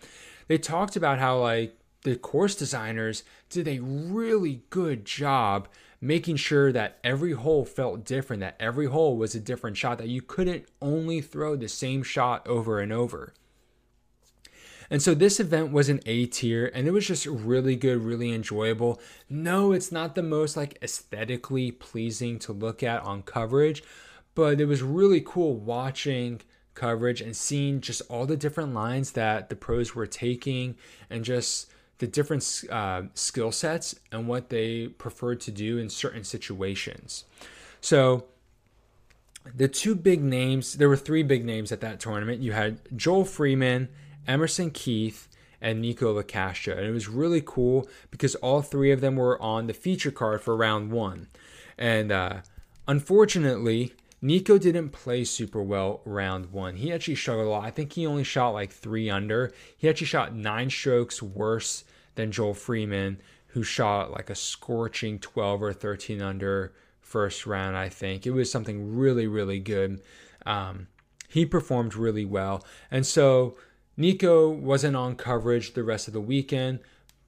S1: They talked about how like the course designers did a really good job making sure that every hole felt different, that every hole was a different shot, that you couldn't only throw the same shot over and over. And so this event was an A tier and it was just really good, really enjoyable. No, it's not the most like aesthetically pleasing to look at on coverage, but it was really cool watching coverage and seeing just all the different lines that the pros were taking and just the different uh, skill sets and what they preferred to do in certain situations. So, the two big names, there were three big names at that tournament. You had Joel Freeman Emerson Keith, and Nico Locastro. And it was really cool because all three of them were on the feature card for round one. And uh, unfortunately, Nico didn't play super well round one. He actually struggled a lot. I think he only shot like three under. He actually shot nine strokes worse than Joel Freeman, who shot like a scorching 12 or 13 under first round, I think. It was something really, really good. Um, he performed really well. And so Nico wasn't on coverage the rest of the weekend,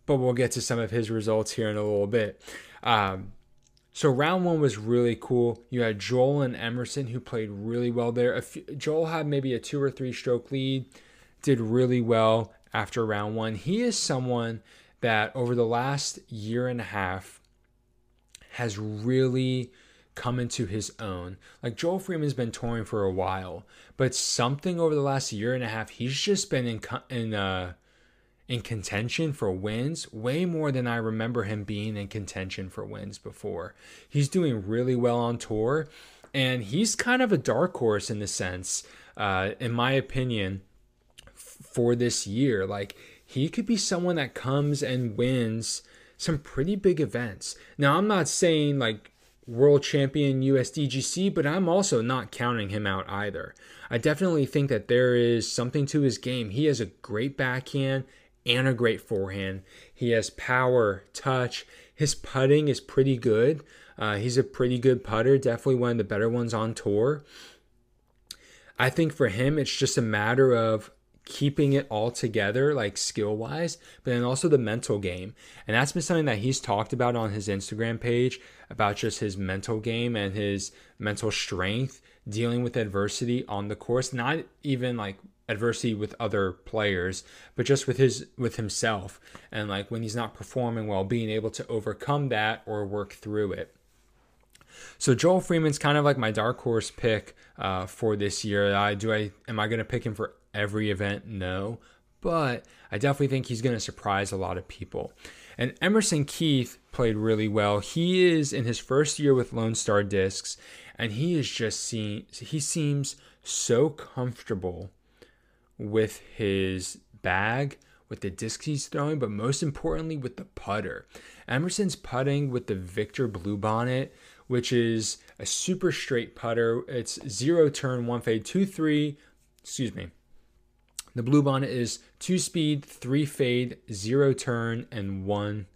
S1: but we'll get to some of his results here in a little bit. Um, So round one was really cool. You had Joel and Emerson who played really well there. Few, Joel had maybe a two or three stroke lead, did really well after round one. He is someone that over the last year and a half has really come into his own. Like Joel Freeman's been touring for a while, but something over the last year and a half, he's just been in in uh in contention for wins way more than I remember him being in contention for wins before. He's doing really well on tour, and he's kind of a dark horse in the sense, uh, in my opinion, f- for this year. Like, he could be someone that comes and wins some pretty big events. Now, I'm not saying like world champion USDGC, but I'm also not counting him out either. I definitely think that there is something to his game. He has a great backhand and a great forehand. He has power, touch. His putting is pretty good. Uh, he's a pretty good putter, definitely one of the better ones on tour. I think for him, it's just a matter of keeping it all together, like skill wise, but then also the mental game. And that's been something that he's talked about on his Instagram page about just his mental game and his mental strength dealing with adversity on the course, not even like adversity with other players, but just with his with himself and like when he's not performing well, being able to overcome that or work through it. So Joel Freeman's kind of like my dark horse pick uh, for this year. I do I am I going to pick him for every event? No, but I definitely think he's going to surprise a lot of people. And Emerson Keith played really well. He is in his first year with Lone Star Discs, and he is just seen. He seems so comfortable with his bag, with the discs he's throwing, but most importantly with the putter. Emerson's putting with the Victor Bluebonnet, which is a super straight putter. It's zero turn, one fade, two three. Excuse me. The Bluebonnet is two speed, three fade, zero turn, and one.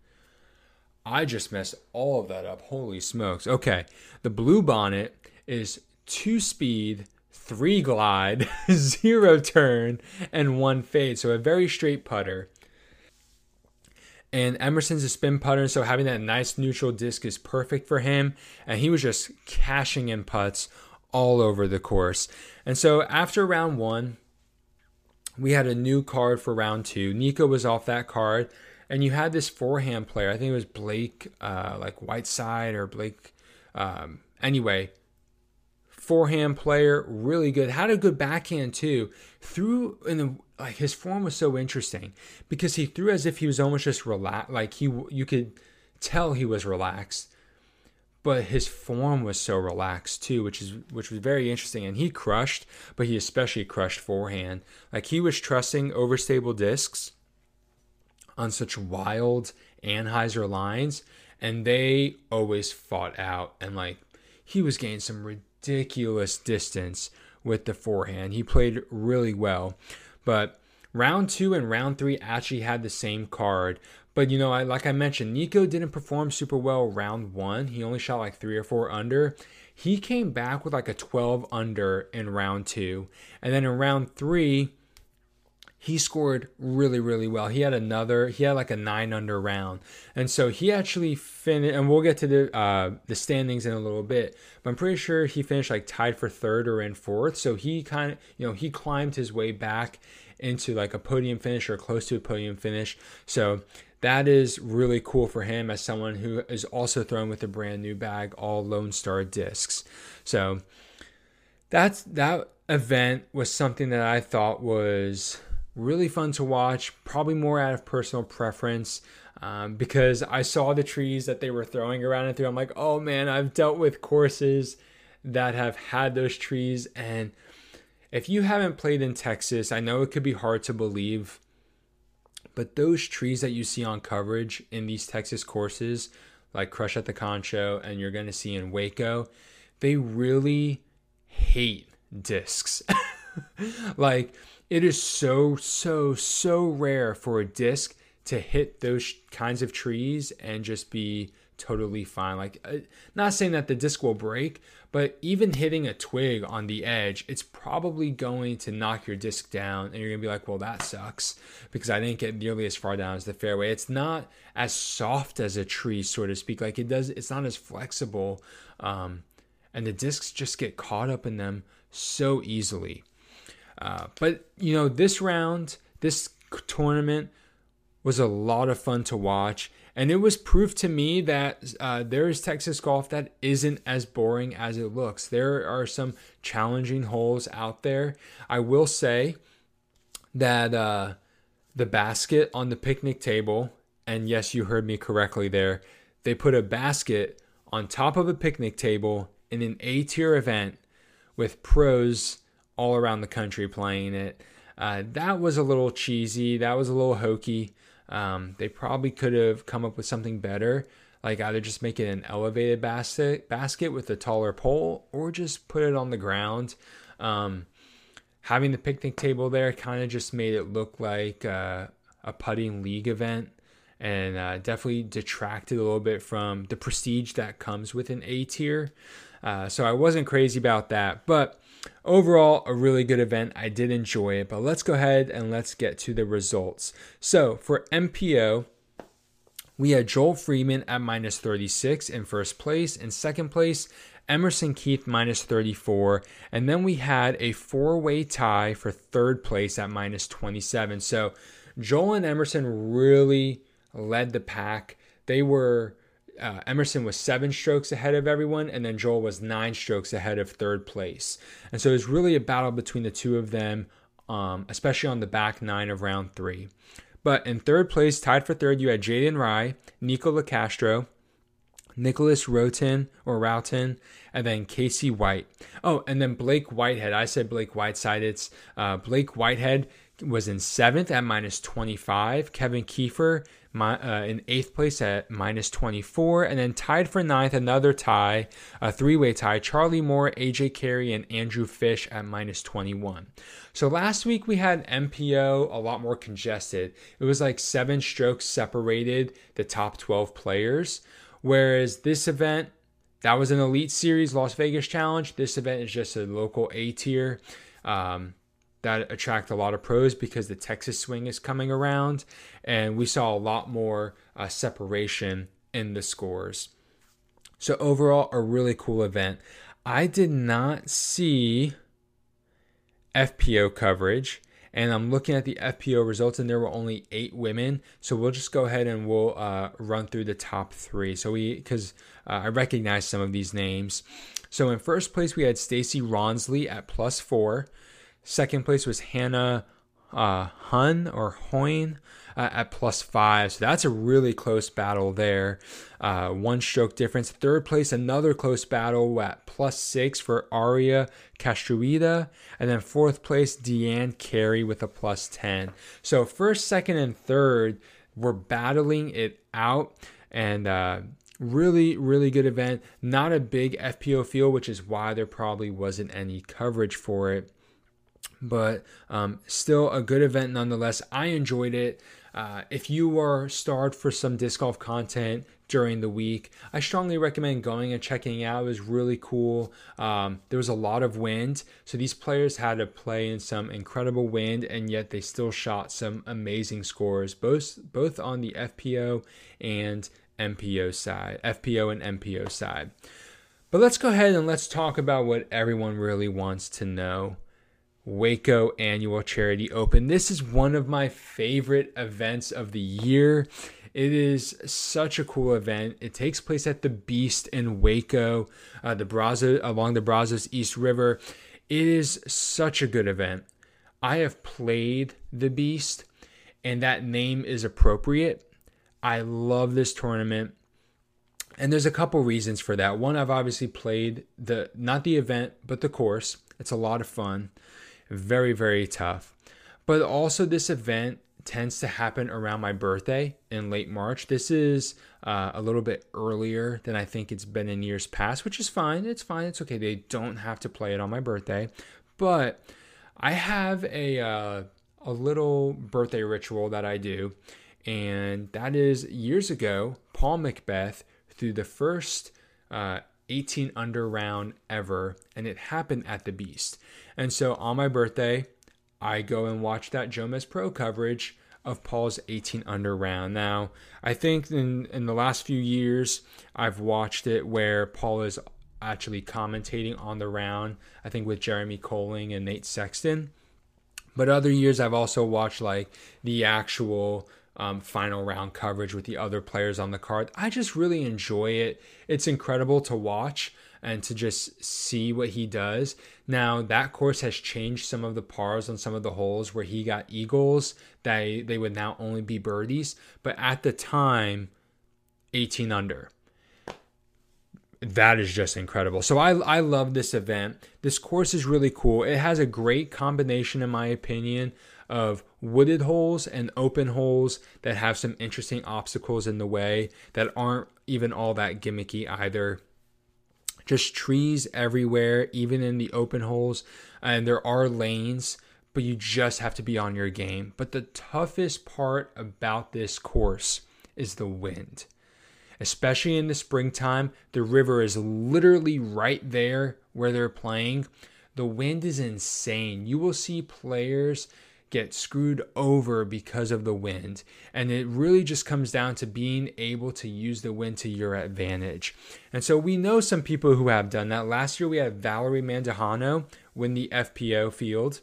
S1: I just messed all of that up. Holy smokes. Okay. The Bluebonnet is two speed, three glide, zero turn, and one fade. So a very straight putter. And Emerson's a spin putter, so having that nice neutral disc is perfect for him. And he was just cashing in putts all over the course. And so after round one, we had a new card for round two. Nico was off that card, and you had this forehand player. I think it was Blake, uh, like Whiteside or Blake. Um, anyway, forehand player, really good. Had a good backhand too. Threw in the like his form was so interesting because he threw as if he was almost just relaxed. Like he, you could tell he was relaxed, but his form was so relaxed too, which is which was very interesting. And he crushed, but he especially crushed forehand. Like he was trusting overstable discs on such wild anhyzer lines, and they always fought out. And like he was getting some ridiculous distance with the forehand. He played really well. But round two and round three actually had the same card. But you know, I, like I mentioned, Nico didn't perform super well round one. He only shot like three or four under. He came back with like a 12 under in round two. And then in round three, he scored really really well he had another he had like a nine under round and so he actually finished and we'll get to the uh the standings in a little bit but i'm pretty sure he finished like tied for third or in fourth so he kind of you know he climbed his way back into like a podium finish or close to a podium finish so that is really cool for him as someone who is also thrown with a brand new bag all lone star discs so that's that event was something that i thought was really fun to watch, probably more out of personal preference. Um, because I saw the trees that they were throwing around and through. I'm like, oh man, I've dealt with courses that have had those trees. And if you haven't played in Texas, I know it could be hard to believe, but those trees that you see on coverage in these Texas courses, like Crush at the Concho and you're going to see in Waco, they really hate discs. like, it is so, so, so rare for a disc to hit those kinds of trees and just be totally fine. Like, uh, not saying that the disc will break, but even hitting a twig on the edge, it's probably going to knock your disc down, and you're gonna be like, well, that sucks because I didn't get nearly as far down as the fairway. It's not as soft as a tree, so to speak. Like, it does, it's not as flexible, um, and the discs just get caught up in them so easily. Uh, but you know, this round, this tournament was a lot of fun to watch. And it was proof to me that uh, there is Texas golf that isn't as boring as it looks. There are some challenging holes out there. I will say that uh, the basket on the picnic table, and yes, you heard me correctly there, they put a basket on top of a picnic table in an A tier event with pros all around the country playing it. Uh, that was a little cheesy. That was a little hokey. Um, they probably could have come up with something better, like either just make it an elevated basket basket with a taller pole, or just put it on the ground. Um, having the picnic table there kind of just made it look like uh, a putting league event, and uh, definitely detracted a little bit from the prestige that comes with an A tier. Uh, so I wasn't crazy about that, but Overall, a really good event. I did enjoy it, but let's go ahead and let's get to the results. So for MPO, we had Joel Freeman at minus 36 in first place. In second place, Emerson Keith minus 34. And then we had a four way tie for third place at minus 27. So Joel and Emerson really led the pack. They were uh, Emerson was seven strokes ahead of everyone, and then Joel was nine strokes ahead of third place. And so it was really a battle between the two of them, um, especially on the back nine of round three. But in third place, tied for third, you had Jaden Rye, Nico Locastro, Nicholas Roten or Routon, and then Casey White. Oh, and then Blake Whitehead. I said Blake Whiteside. It's uh, Blake Whitehead was in seventh at minus 25. Kevin Kiefer my, uh, in eighth place at minus 24. And then tied for ninth, another tie, a three way tie. Charlie Moore, AJ Carey, and Andrew Fish at minus 21. So last week we had MPO a lot more congested. It was like seven strokes separated the top 12 players. Whereas this event, that was an Elite Series Las Vegas Challenge. This event is just a local A tier. Um, that attract a lot of pros because the Texas swing is coming around, and we saw a lot more uh, separation in the scores. So, overall, a really cool event. I did not see FPO coverage, and I'm looking at the FPO results, and there were only eight women. So, we'll just go ahead and we'll uh, run through the top three. So, we, because uh, I recognize some of these names. So, in first place, we had Stacy Ronsley at plus four. Second place was Hannah uh, Hun or Hoyne uh, at plus five. So that's a really close battle there. Uh, one stroke difference. Third place, another close battle at plus six for Aria Castruida. And then fourth place, Deanne Carey with a plus 10. So first, second, and third were battling it out. And uh, really, really good event. Not a big FPO field, which is why there probably wasn't any coverage for it but um, still a good event nonetheless. I enjoyed it. Uh, if you are starved for some disc golf content during the week, I strongly recommend going and checking out. It was really cool. Um, there was a lot of wind, so these players had to play in some incredible wind, and yet they still shot some amazing scores, both both on the FPO and MPO side, FPO and MPO side. But let's go ahead and let's talk about what everyone really wants to know. Waco Annual Charity Open. This is one of my favorite events of the year. It is such a cool event. It takes place at the Beast in Waco, uh, the Brazos along the Brazos East River. It is such a good event. I have played the Beast, and that name is appropriate. I love this tournament. And there's a couple reasons for that. One, I've obviously played the not the event, but the course. It's a lot of fun. Very, very tough. But also, this event tends to happen around my birthday in late March. This is uh, a little bit earlier than I think it's been in years past, which is fine. It's fine. It's okay. They don't have to play it on my birthday. But I have a, uh, a little birthday ritual that I do. And that is years ago, Paul McBeth threw the first uh, 18 under round ever, and it happened at the Beast. And so on my birthday, I go and watch that Jomez Pro coverage of Paul's 18 under round. Now, I think in in the last few years, I've watched it where Paul is actually commentating on the round. I think with Jeremy Koling and Nate Sexton. But other years, I've also watched like the actual um, final round coverage with the other players on the card. I just really enjoy it. It's incredible to watch and to just see what he does. Now, that course has changed some of the pars on some of the holes where he got eagles that they would now only be birdies, but at the time, 18 under. That is just incredible. So I I love this event. This course is really cool. It has a great combination in my opinion of wooded holes and open holes that have some interesting obstacles in the way that aren't even all that gimmicky either. Just trees everywhere, even in the open holes, and there are lanes, but you just have to be on your game. But the toughest part about this course is the wind. Especially in the springtime, the river is literally right there where they're playing. The wind is insane. You will see players get screwed over because of the wind. And it really just comes down to being able to use the wind to your advantage. And so we know some people who have done that. Last year we had Valerie Mandujano win the FPO field.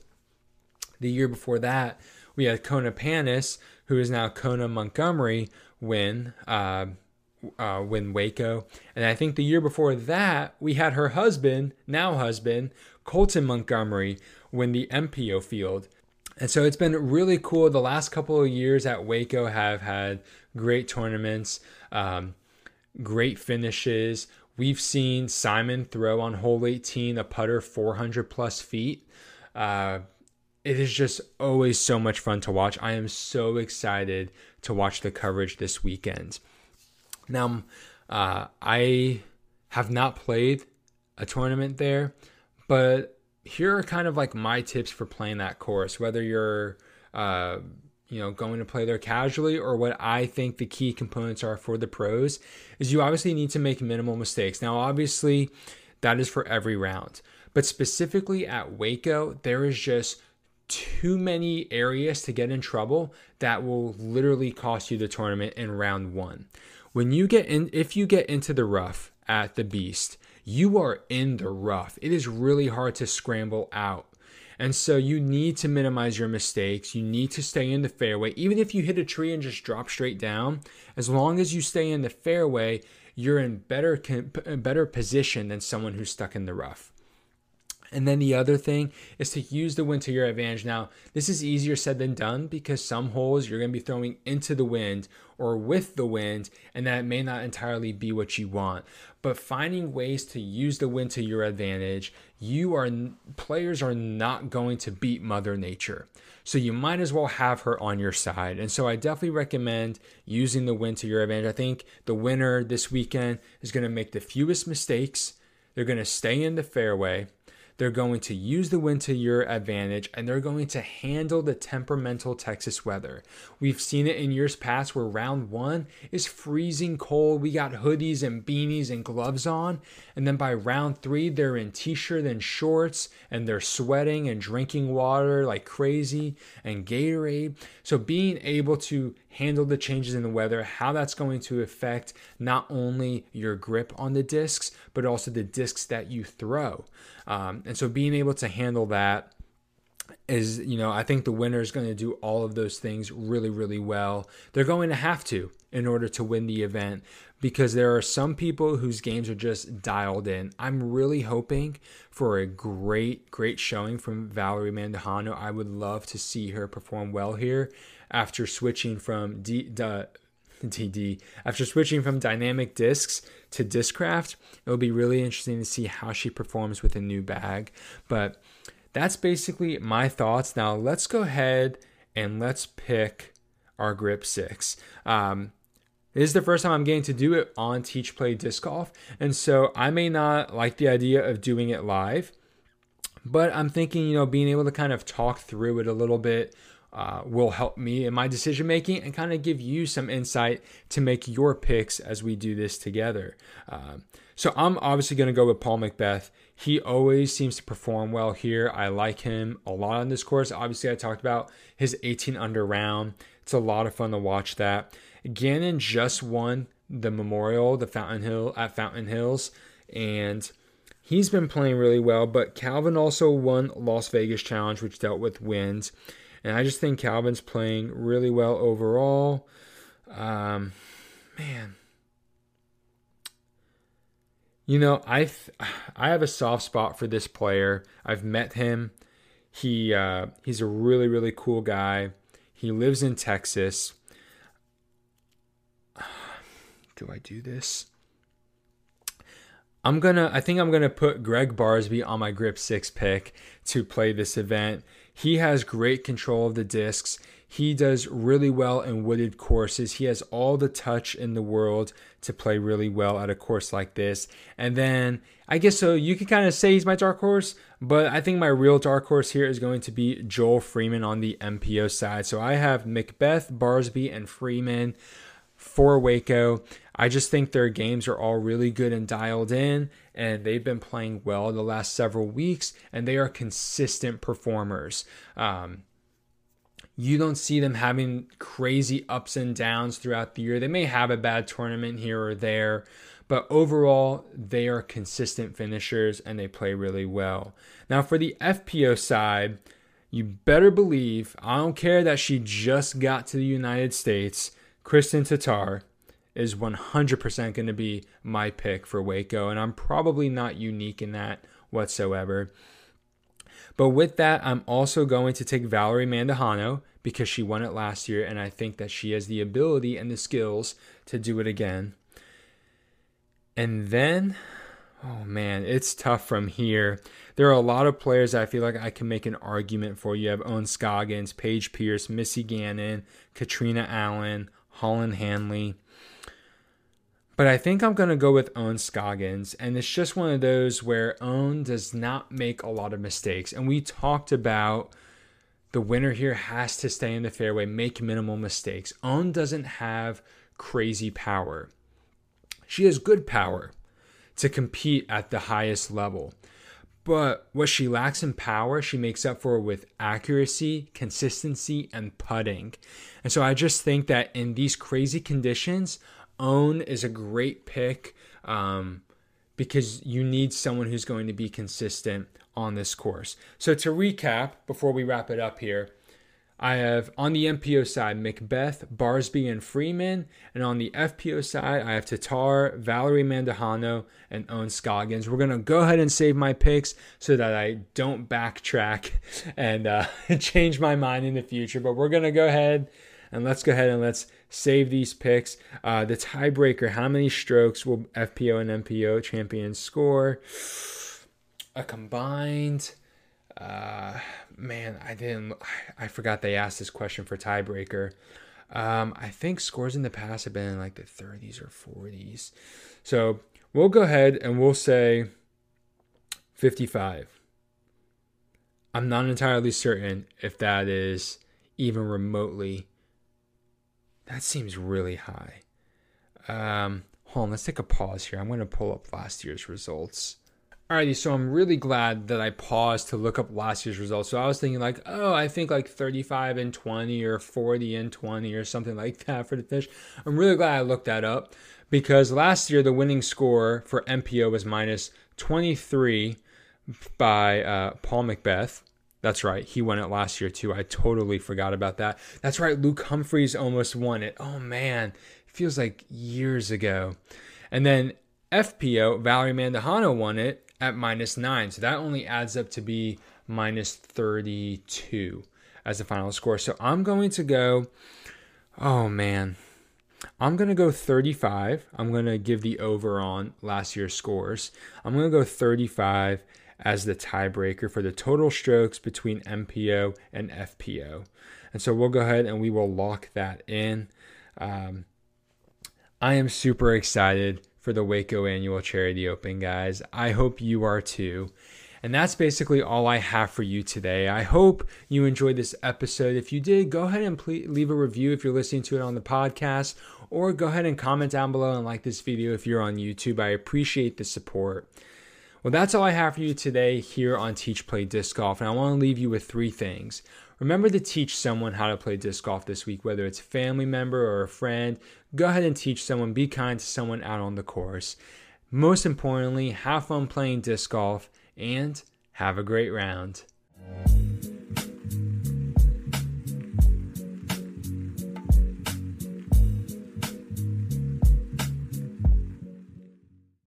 S1: The year before that, we had Kona Panis, who is now Kona Montgomery, win. Uh, uh, win Waco. And I think the year before that, we had her husband, now husband, Colton Montgomery, win the MPO field. And so it's been really cool. The last couple of years at Waco have had great tournaments, um, great finishes. We've seen Simon throw on hole 18 a putter 400 plus feet. Uh, it is just always so much fun to watch. I am so excited to watch the coverage this weekend. Now, uh, I have not played a tournament there, but here are kind of like my tips for playing that course, whether you're, uh, you know, going to play there casually or what I think the key components are for the pros is you obviously need to make minimal mistakes. Now, obviously, that is for every round, but specifically at Waco, there is just too many areas to get in trouble that will literally cost you the tournament in round one. When you get in, if you get into the rough at the Beast, you are in the rough. It is really hard to scramble out. And so you need to minimize your mistakes. You need to stay in the fairway. Even if you hit a tree and just drop straight down, as long as you stay in the fairway, you're in better better position than someone who's stuck in the rough. And then the other thing is to use the wind to your advantage. Now, this is easier said than done because some holes you're going to be throwing into the wind or with the wind, and that may not entirely be what you want. But finding ways to use the wind to your advantage, you are players are not going to beat Mother Nature. So you might as well have her on your side. And so I definitely recommend using the wind to your advantage. I think the winner this weekend is going to make the fewest mistakes. They're going to stay in the fairway they're going to use the wind to your advantage and they're going to handle the temperamental Texas weather. We've seen it in years past where round one is freezing cold. We got hoodies and beanies and gloves on. And then by round three, they're in t shirt and shorts and they're sweating and drinking water like crazy and Gatorade. So being able to handle the changes in the weather, how that's going to affect not only your grip on the discs, but also the discs that you throw. Um, and so being able to handle that is, you know, I think the winner is going to do all of those things really, really well. They're going to have to in order to win the event because there are some people whose games are just dialed in. I'm really hoping for a great, great showing from Valerie Mandujano. I would love to see her perform well here after switching from D, D, DD after switching from dynamic discs to Discraft. It'll be really interesting to see how she performs with a new bag. But that's basically my thoughts. Now let's go ahead and let's pick our grip six. Um, this is the first time I'm getting to do it on Teach Play Disc Golf, and so I may not like the idea of doing it live, but I'm thinking, you know, being able to kind of talk through it a little bit uh, will help me in my decision making and kind of give you some insight to make your picks as we do this together. Uh, so I'm obviously going to go with Paul McBeth. He always seems to perform well here. I like him a lot on this course. Obviously, I talked about his 18 under round. It's a lot of fun to watch that. Gannon just won the Memorial, the Fountain Hill at Fountain Hills, and he's been playing really well. But Calvin also won Las Vegas Challenge, which dealt with wind. And I just think Calvin's playing really well overall. Um, man. You know, I I have a soft spot for this player. I've met him. He uh, he's a really really cool guy. He lives in Texas. Do I do this? I'm gonna. I think I'm gonna put Greg Barsby on my Grip Six pick to play this event. He has great control of the discs. He does really well in wooded courses. He has all the touch in the world to play really well at a course like this. And then I guess so you could kind of say he's my dark horse, but I think my real dark horse here is going to be Joel Freeman on the MPO side. So I have McBeth, Barsby, and Freeman for Waco. I just think their games are all really good and dialed in, and they've been playing well the last several weeks, and they are consistent performers. Um, you don't see them having crazy ups and downs throughout the year. They may have a bad tournament here or there, but overall, they are consistent finishers and they play really well. Now, for the FPO side, you better believe, I don't care that she just got to the United States, Kristen Tattar is 100% going to be my pick for Waco, and I'm probably not unique in that whatsoever. But with that, I'm also going to take Valerie Mandujano because she won it last year, and I think that she has the ability and the skills to do it again. And then, oh man, it's tough from here. There are a lot of players I feel like I can make an argument for. You have Ohn Scoggins, Paige Pierce, Missy Gannon, Catrina Allen, Holyn Handley. But I think I'm going to go with Ohn Scoggins. And it's just one of those where Ohn does not make a lot of mistakes. And we talked about the winner here has to stay in the fairway, make minimal mistakes. Ohn doesn't have crazy power. She has good power to compete at the highest level. But what she lacks in power, she makes up for with accuracy, consistency, and putting. And so I just think that in these crazy conditions, Ohn is a great pick um, because you need someone who's going to be consistent on this course. So to recap, before we wrap it up here, I have on the MPO side McBeth, Barsby, and Freeman, and on the FPO side I have Tattar, Valerie Mandujano, and Ohn Scoggins. We're gonna go ahead and save my picks so that I don't backtrack and uh, change my mind in the future. But we're gonna go ahead and let's go ahead and let's save these picks. Uh, the tiebreaker: How many strokes will FPO and MPO champions score? A combined. Uh, man, I didn't. I forgot they asked this question for tiebreaker. Um, I think scores in the past have been like the 30s or 40s. So we'll go ahead and we'll say 55. I'm not entirely certain if that is even remotely that seems really high. Um, hold on, let's take a pause here. I'm going to pull up last year's results. Alrighty, so I'm really glad that I paused to look up last year's results. So I was thinking like, oh, I think like 35 and 20 or 40 and 20 or something like that for the fish. I'm really glad I looked that up because last year the winning score for MPO was minus 23 by uh, Paul McBeth. That's right. He won it last year too. I totally forgot about that. That's right. Luke Humphries almost won it. Oh man, it feels like years ago. And then FPO, Valerie Mandujano won it at minus nine. So that only adds up to be minus 32 as the final score. So I'm going to go, oh man, I'm going to go 35. I'm going to give the over on last year's scores. I'm going to go 35 as the tiebreaker for the total strokes between MPO and FPO. And so we'll go ahead and we will lock that in. Um, I am super excited for the Waco Annual Charity Open, guys. I hope you are too. And that's basically all I have for you today. I hope you enjoyed this episode. If you did, go ahead and please leave a review if you're listening to it on the podcast, or go ahead and comment down below and like this video if you're on YouTube. I appreciate the support. Well, that's all I have for you today here on Teach Play Disc Golf, and I want to leave you with three things. Remember to teach someone how to play disc golf this week, whether it's a family member or a friend. Go ahead and teach someone, be kind to someone out on the course. Most importantly, have fun playing disc golf and have a great round.